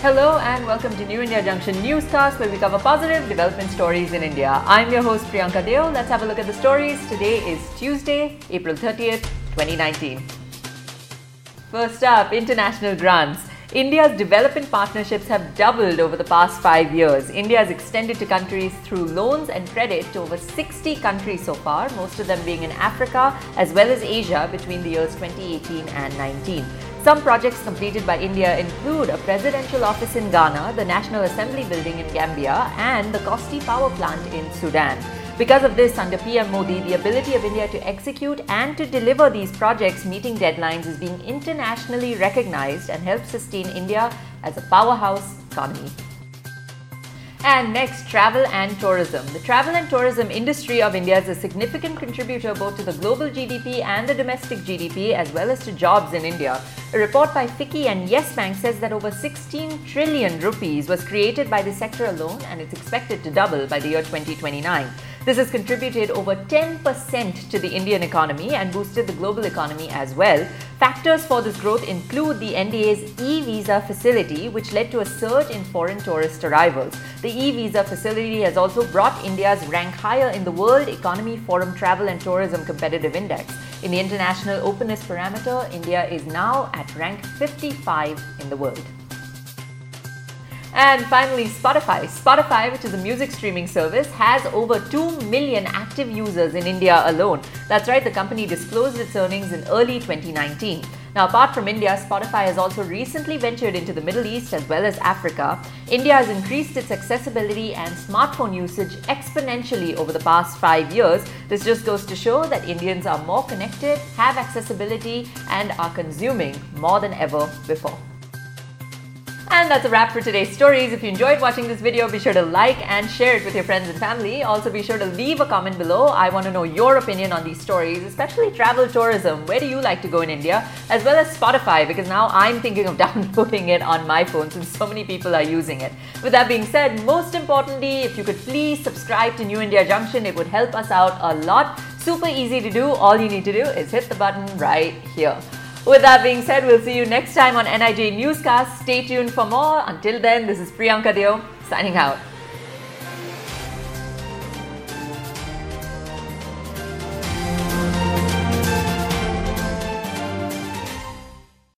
Hello and welcome to New India Junction Newscast where we cover positive development stories in India. I'm your host Priyanka Deo. Let's have a look at the stories. Today is Tuesday, April 30th, 2019. First up, international grants. India's development partnerships have doubled over the past five years. India has extended to countries through loans and credit to over 60 countries so far, most of them being in Africa as well as Asia between the years 2018 and 19. Some projects completed by India include a presidential office in Ghana, the National Assembly building in Gambia, and the Kosti power plant in Sudan. Because of this, under PM Modi, the ability of India to execute and to deliver these projects meeting deadlines is being internationally recognized and helps sustain India as a powerhouse economy. And next, travel and tourism. The travel and tourism industry of India is a significant contributor both to the global GDP and the domestic GDP, as well as to jobs in India. A report by FICCI and Yes Bank says that over 16 trillion rupees was created by the sector alone, and it's expected to double by the year 2029. This has contributed over 10% to the Indian economy and boosted the global economy as well. Factors for this growth include the NDA's e visa facility, which led to a surge in foreign tourist arrivals. The e visa facility has also brought India's rank higher in the World Economy Forum Travel and Tourism Competitive Index. In the International Openness Parameter, India is now at rank 55 in the world. And finally, Spotify. Spotify, which is a music streaming service, has over 2 million active users in India alone. That's right, the company disclosed its earnings in early 2019. Now, apart from India, Spotify has also recently ventured into the Middle East as well as Africa. India has increased its accessibility and smartphone usage exponentially over the past five years. This just goes to show that Indians are more connected, have accessibility, and are consuming more than ever before. And that's a wrap for today's stories. If you enjoyed watching this video, be sure to like and share it with your friends and family. Also, be sure to leave a comment below. I want to know your opinion on these stories, especially travel tourism. Where do you like to go in India? As well as Spotify, because now I'm thinking of downloading it on my phone since so many people are using it. With that being said, most importantly, if you could please subscribe to New India Junction, it would help us out a lot. Super easy to do. All you need to do is hit the button right here. With that being said, we'll see you next time on NIJ Newscast. Stay tuned for more. Until then, this is Priyanka Deo signing out.